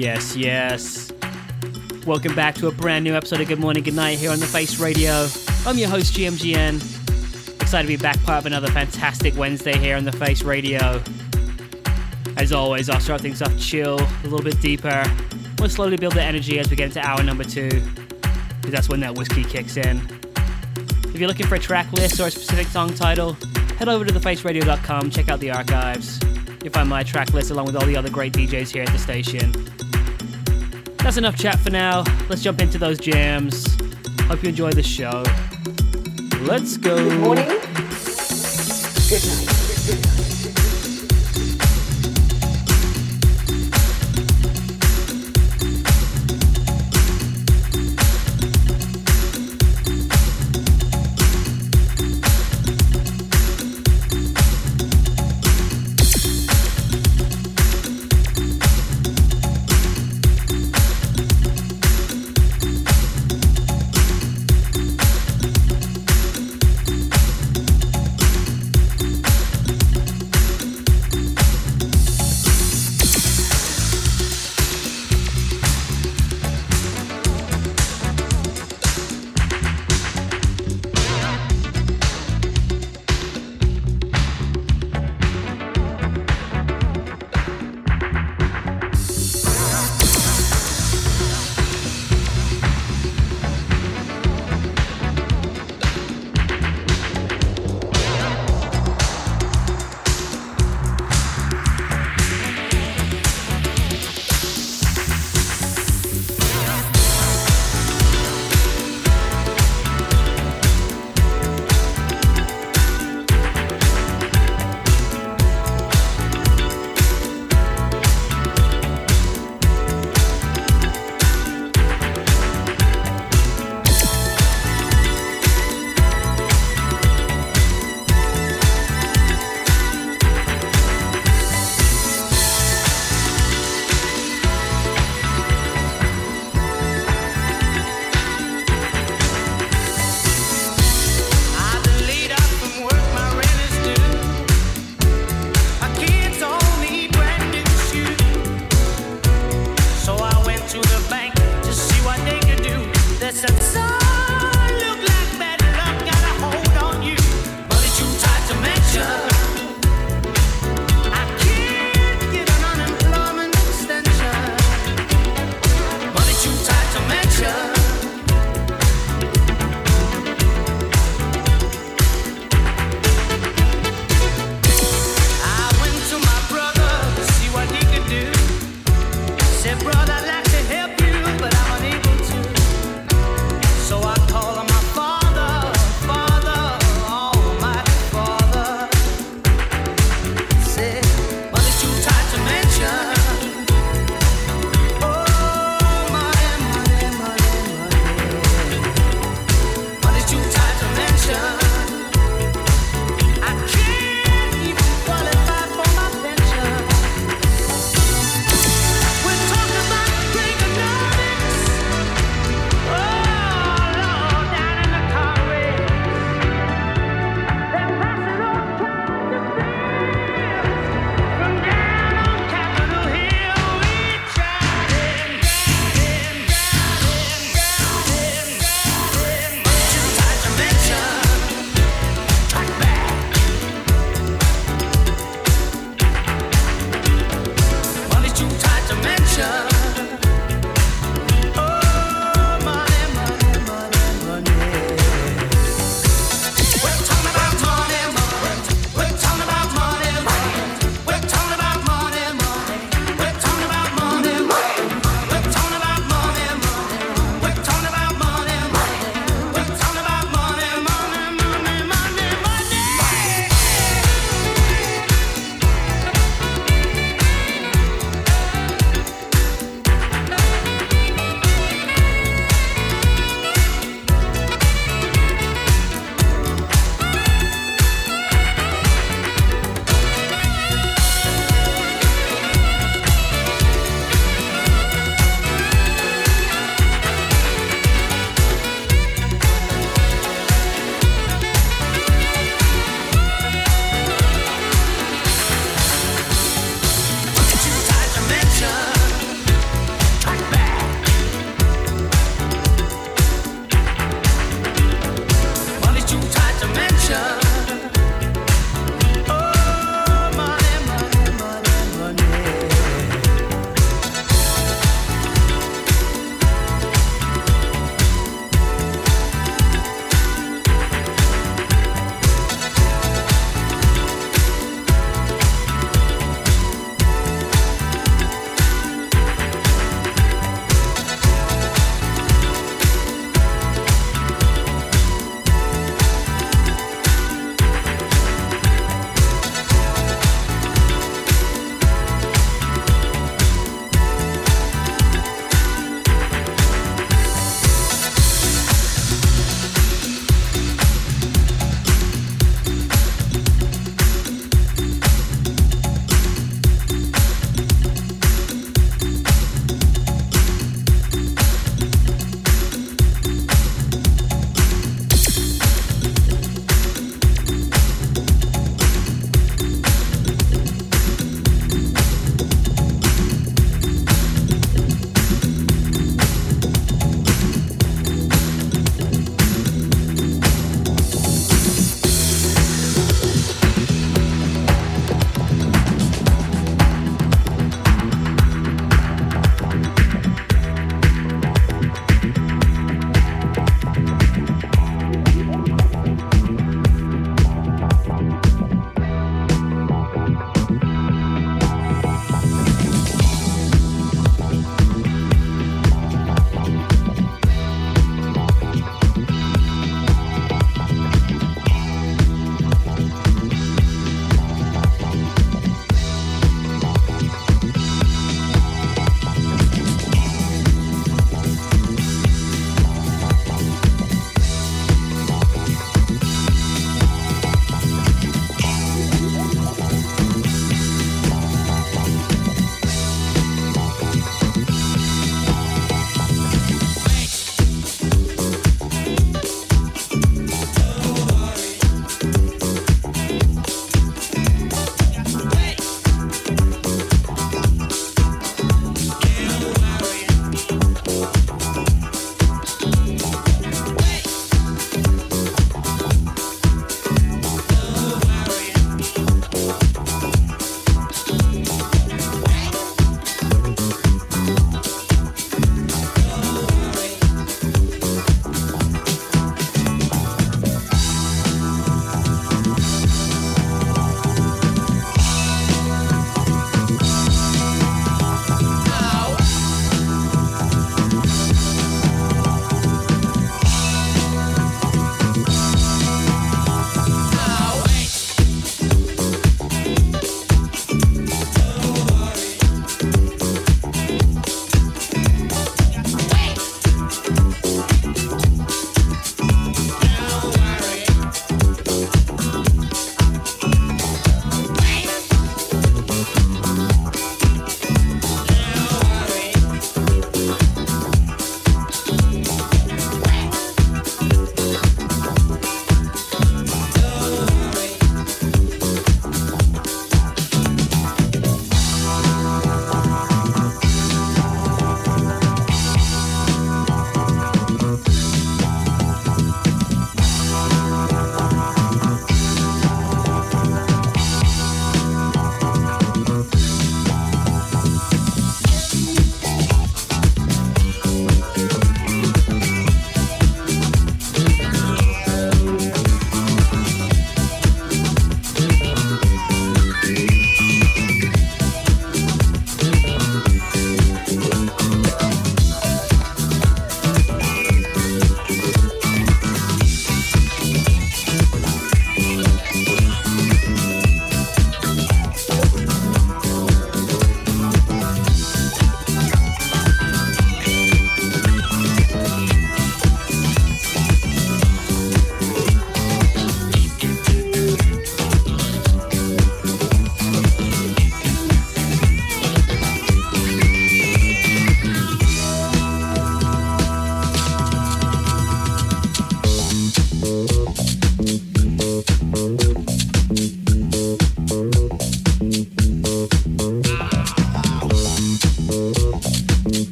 Yes, yes. Welcome back to a brand new episode of Good Morning, Good Night here on The Face Radio. I'm your host, GMGN. Excited to be back part of another fantastic Wednesday here on The Face Radio. As always, I'll start things off chill, a little bit deeper. We'll slowly build the energy as we get into hour number two, because that's when that whiskey kicks in. If you're looking for a track list or a specific song title, head over to thefaceradio.com, check out the archives. You'll find my track list along with all the other great DJs here at the station. That's enough chat for now. Let's jump into those jams. Hope you enjoy the show. Let's go. Good morning.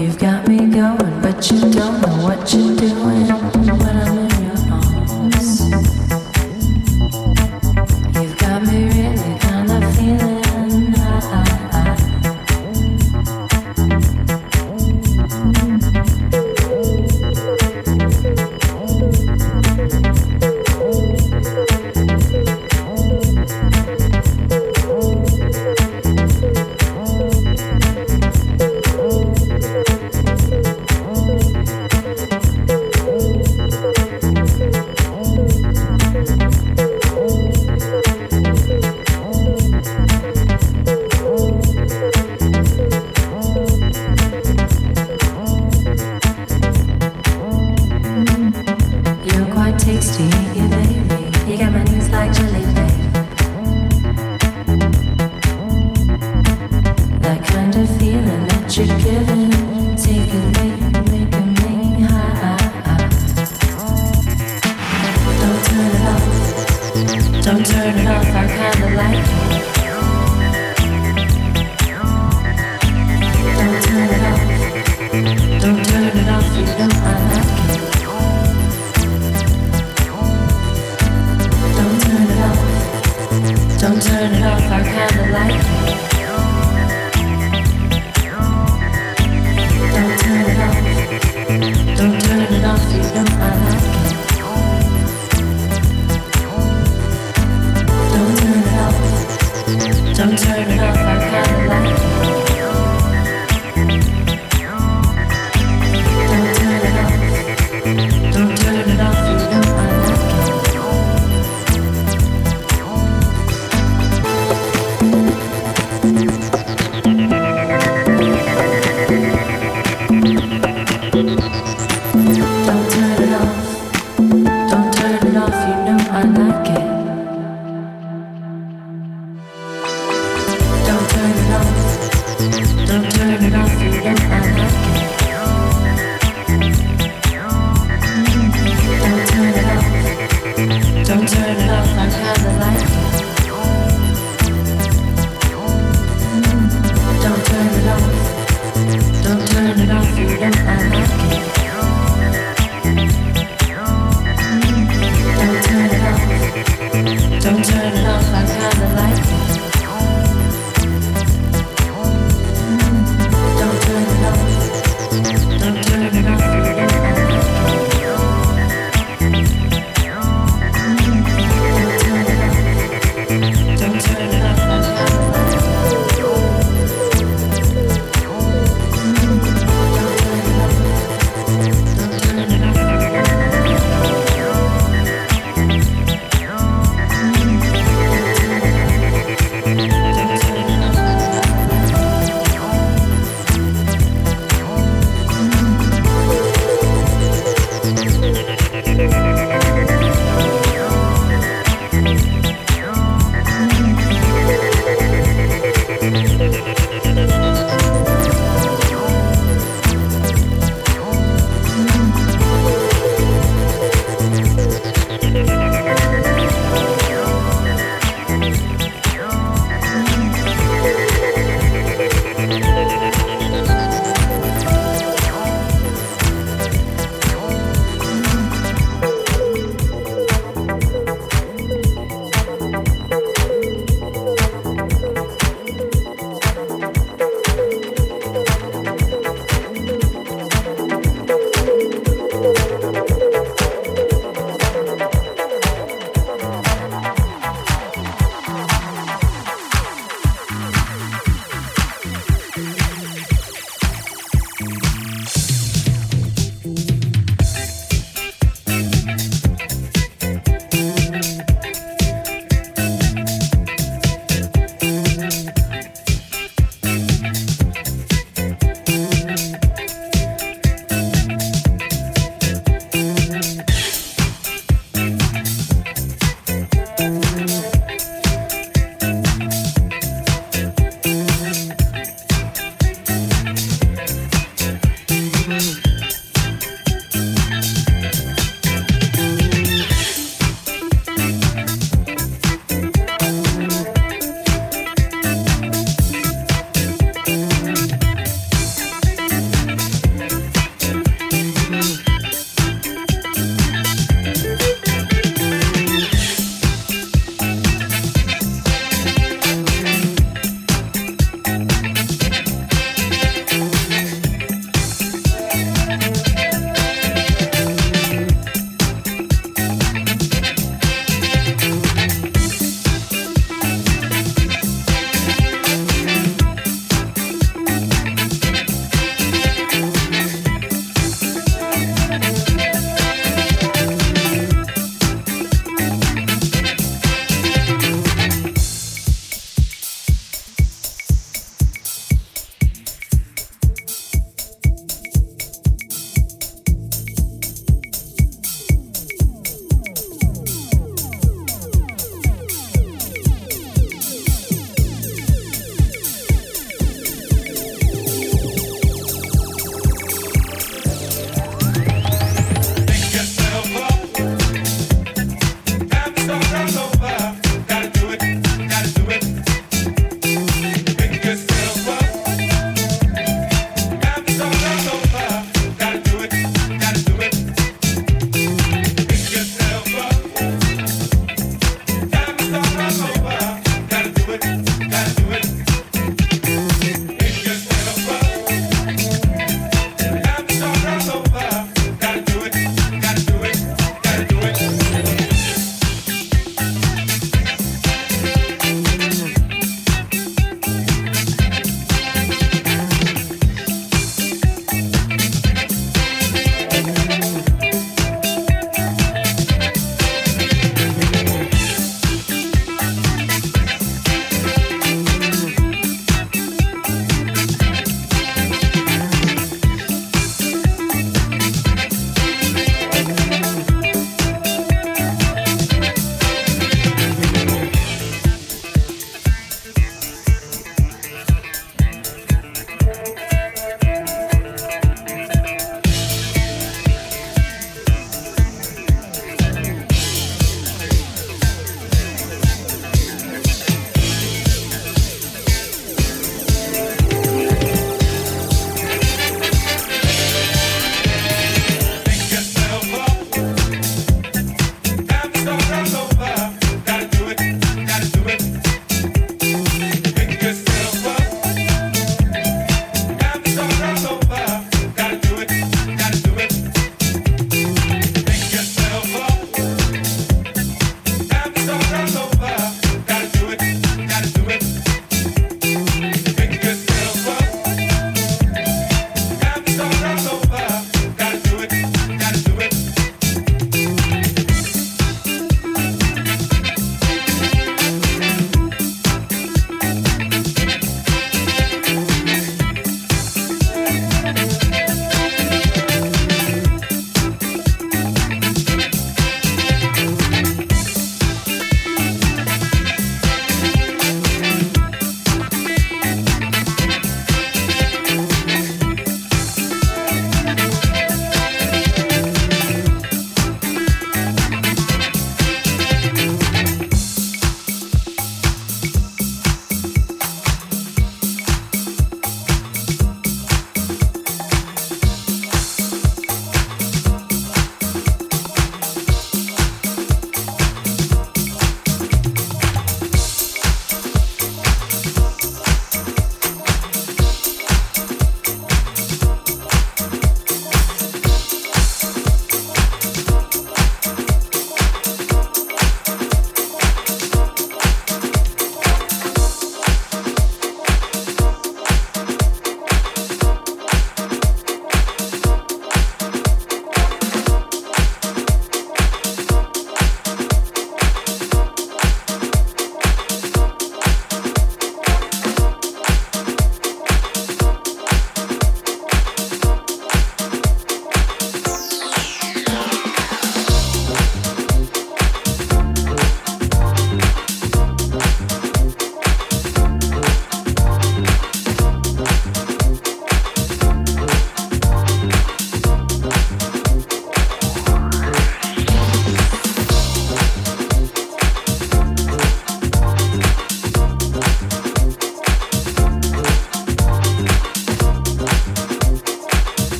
You've got me going, but you don't know what you're doing. When I'm in Don't turn it off. I kinda like it.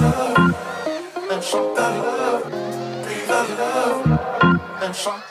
love, and shut the love, be the love, and shut